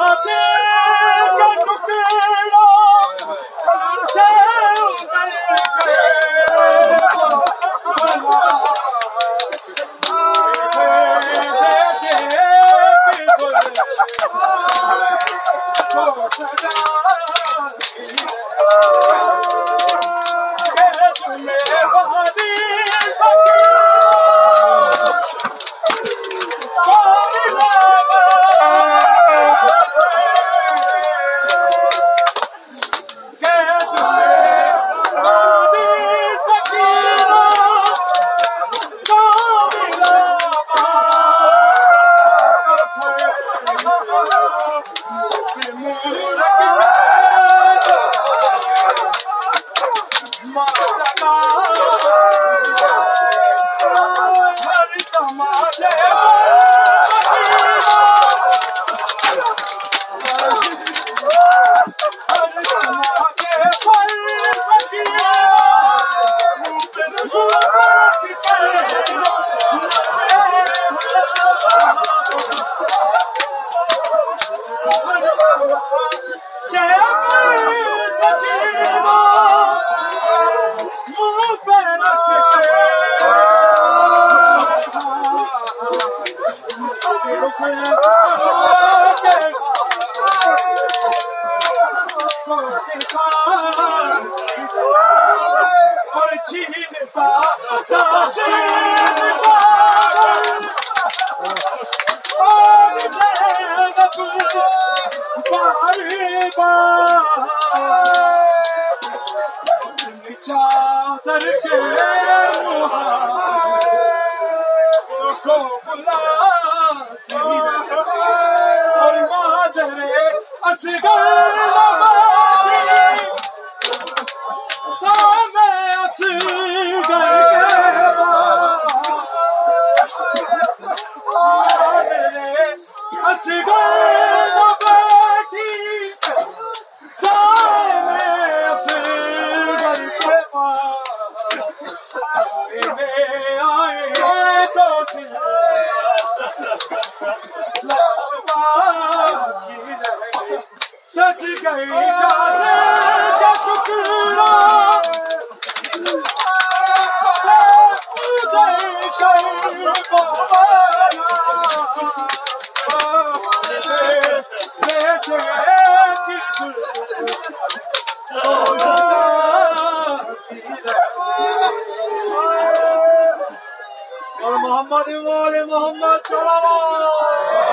هاتي ماجے چادر کے کو بلا اور مادر اصغر سچ گئی محمد والے محمد صلی